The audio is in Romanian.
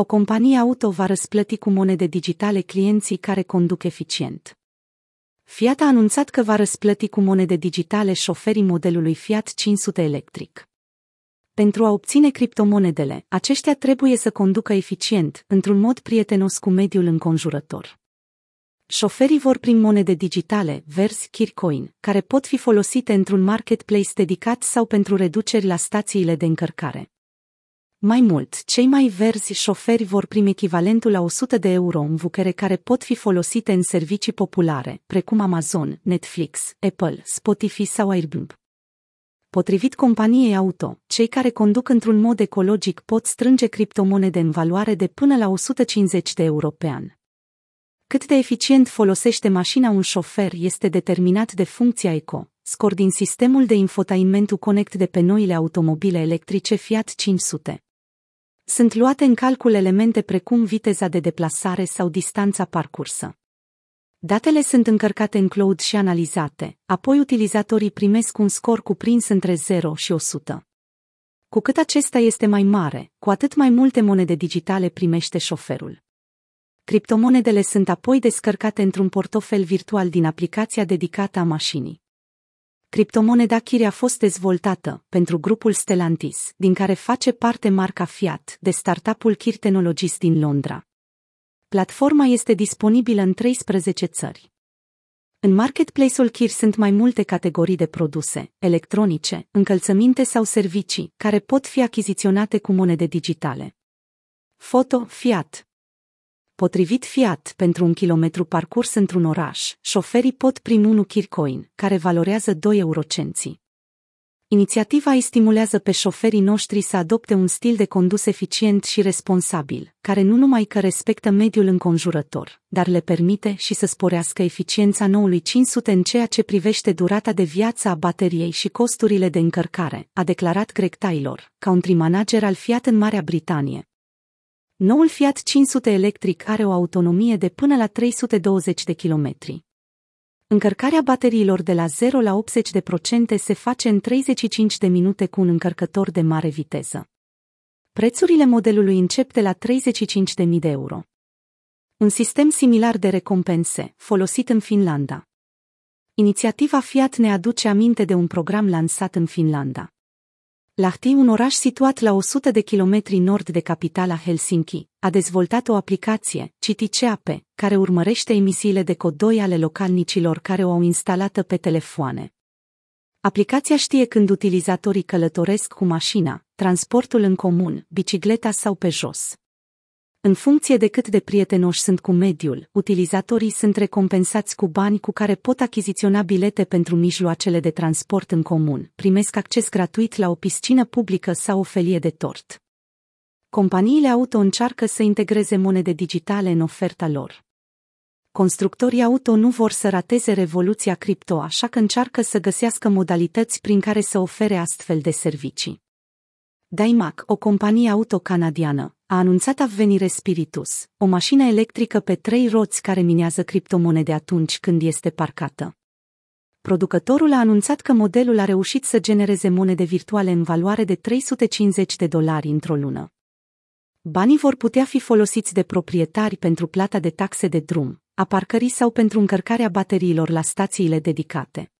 o companie auto va răsplăti cu monede digitale clienții care conduc eficient. Fiat a anunțat că va răsplăti cu monede digitale șoferii modelului Fiat 500 electric. Pentru a obține criptomonedele, aceștia trebuie să conducă eficient, într-un mod prietenos cu mediul înconjurător. Șoferii vor primi monede digitale, verzi Kircoin, care pot fi folosite într-un marketplace dedicat sau pentru reduceri la stațiile de încărcare. Mai mult, cei mai verzi șoferi vor primi echivalentul la 100 de euro în vucere care pot fi folosite în servicii populare, precum Amazon, Netflix, Apple, Spotify sau Airbnb. Potrivit companiei auto, cei care conduc într-un mod ecologic pot strânge criptomonede în valoare de până la 150 de euro pe an. Cât de eficient folosește mașina un șofer este determinat de funcția eco, scor din sistemul de infotainment Connect de pe noile automobile electrice Fiat 500. Sunt luate în calcul elemente precum viteza de deplasare sau distanța parcursă. Datele sunt încărcate în cloud și analizate, apoi utilizatorii primesc un scor cuprins între 0 și 100. Cu cât acesta este mai mare, cu atât mai multe monede digitale primește șoferul. Criptomonedele sunt apoi descărcate într-un portofel virtual din aplicația dedicată a mașinii. Criptomoneda Kiri a fost dezvoltată pentru grupul Stellantis, din care face parte marca Fiat, de startup-ul Kir Technologies din Londra. Platforma este disponibilă în 13 țări. În marketplace-ul Kir sunt mai multe categorii de produse, electronice, încălțăminte sau servicii, care pot fi achiziționate cu monede digitale. Foto Fiat Potrivit Fiat, pentru un kilometru parcurs într-un oraș, șoferii pot primi un Kircoin, care valorează 2 eurocenții. Inițiativa îi stimulează pe șoferii noștri să adopte un stil de condus eficient și responsabil, care nu numai că respectă mediul înconjurător, dar le permite și să sporească eficiența noului 500 în ceea ce privește durata de viață a bateriei și costurile de încărcare, a declarat Greg Taylor, country manager al Fiat în Marea Britanie. Noul Fiat 500 electric are o autonomie de până la 320 de kilometri. Încărcarea bateriilor de la 0 la 80% se face în 35 de minute cu un încărcător de mare viteză. Prețurile modelului încep de la 35.000 de euro. Un sistem similar de recompense, folosit în Finlanda. Inițiativa Fiat ne aduce aminte de un program lansat în Finlanda. Lahti, un oraș situat la 100 de kilometri nord de capitala Helsinki, a dezvoltat o aplicație, CitiCeap, care urmărește emisiile de cod 2 ale localnicilor care o au instalată pe telefoane. Aplicația știe când utilizatorii călătoresc cu mașina, transportul în comun, bicicleta sau pe jos. În funcție de cât de prietenoși sunt cu mediul, utilizatorii sunt recompensați cu bani cu care pot achiziționa bilete pentru mijloacele de transport în comun, primesc acces gratuit la o piscină publică sau o felie de tort. Companiile auto încearcă să integreze monede digitale în oferta lor. Constructorii auto nu vor să rateze revoluția cripto, așa că încearcă să găsească modalități prin care să ofere astfel de servicii. Daimac, o companie auto canadiană, a anunțat Avvenire Spiritus, o mașină electrică pe trei roți care minează criptomonede atunci când este parcată. Producătorul a anunțat că modelul a reușit să genereze monede virtuale în valoare de 350 de dolari într-o lună. Banii vor putea fi folosiți de proprietari pentru plata de taxe de drum, a parcării sau pentru încărcarea bateriilor la stațiile dedicate.